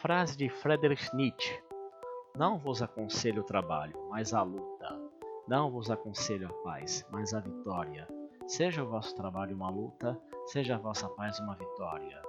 Frase de Friedrich Nietzsche: Não vos aconselho o trabalho, mas a luta. Não vos aconselho a paz, mas a vitória. Seja o vosso trabalho uma luta, seja a vossa paz uma vitória.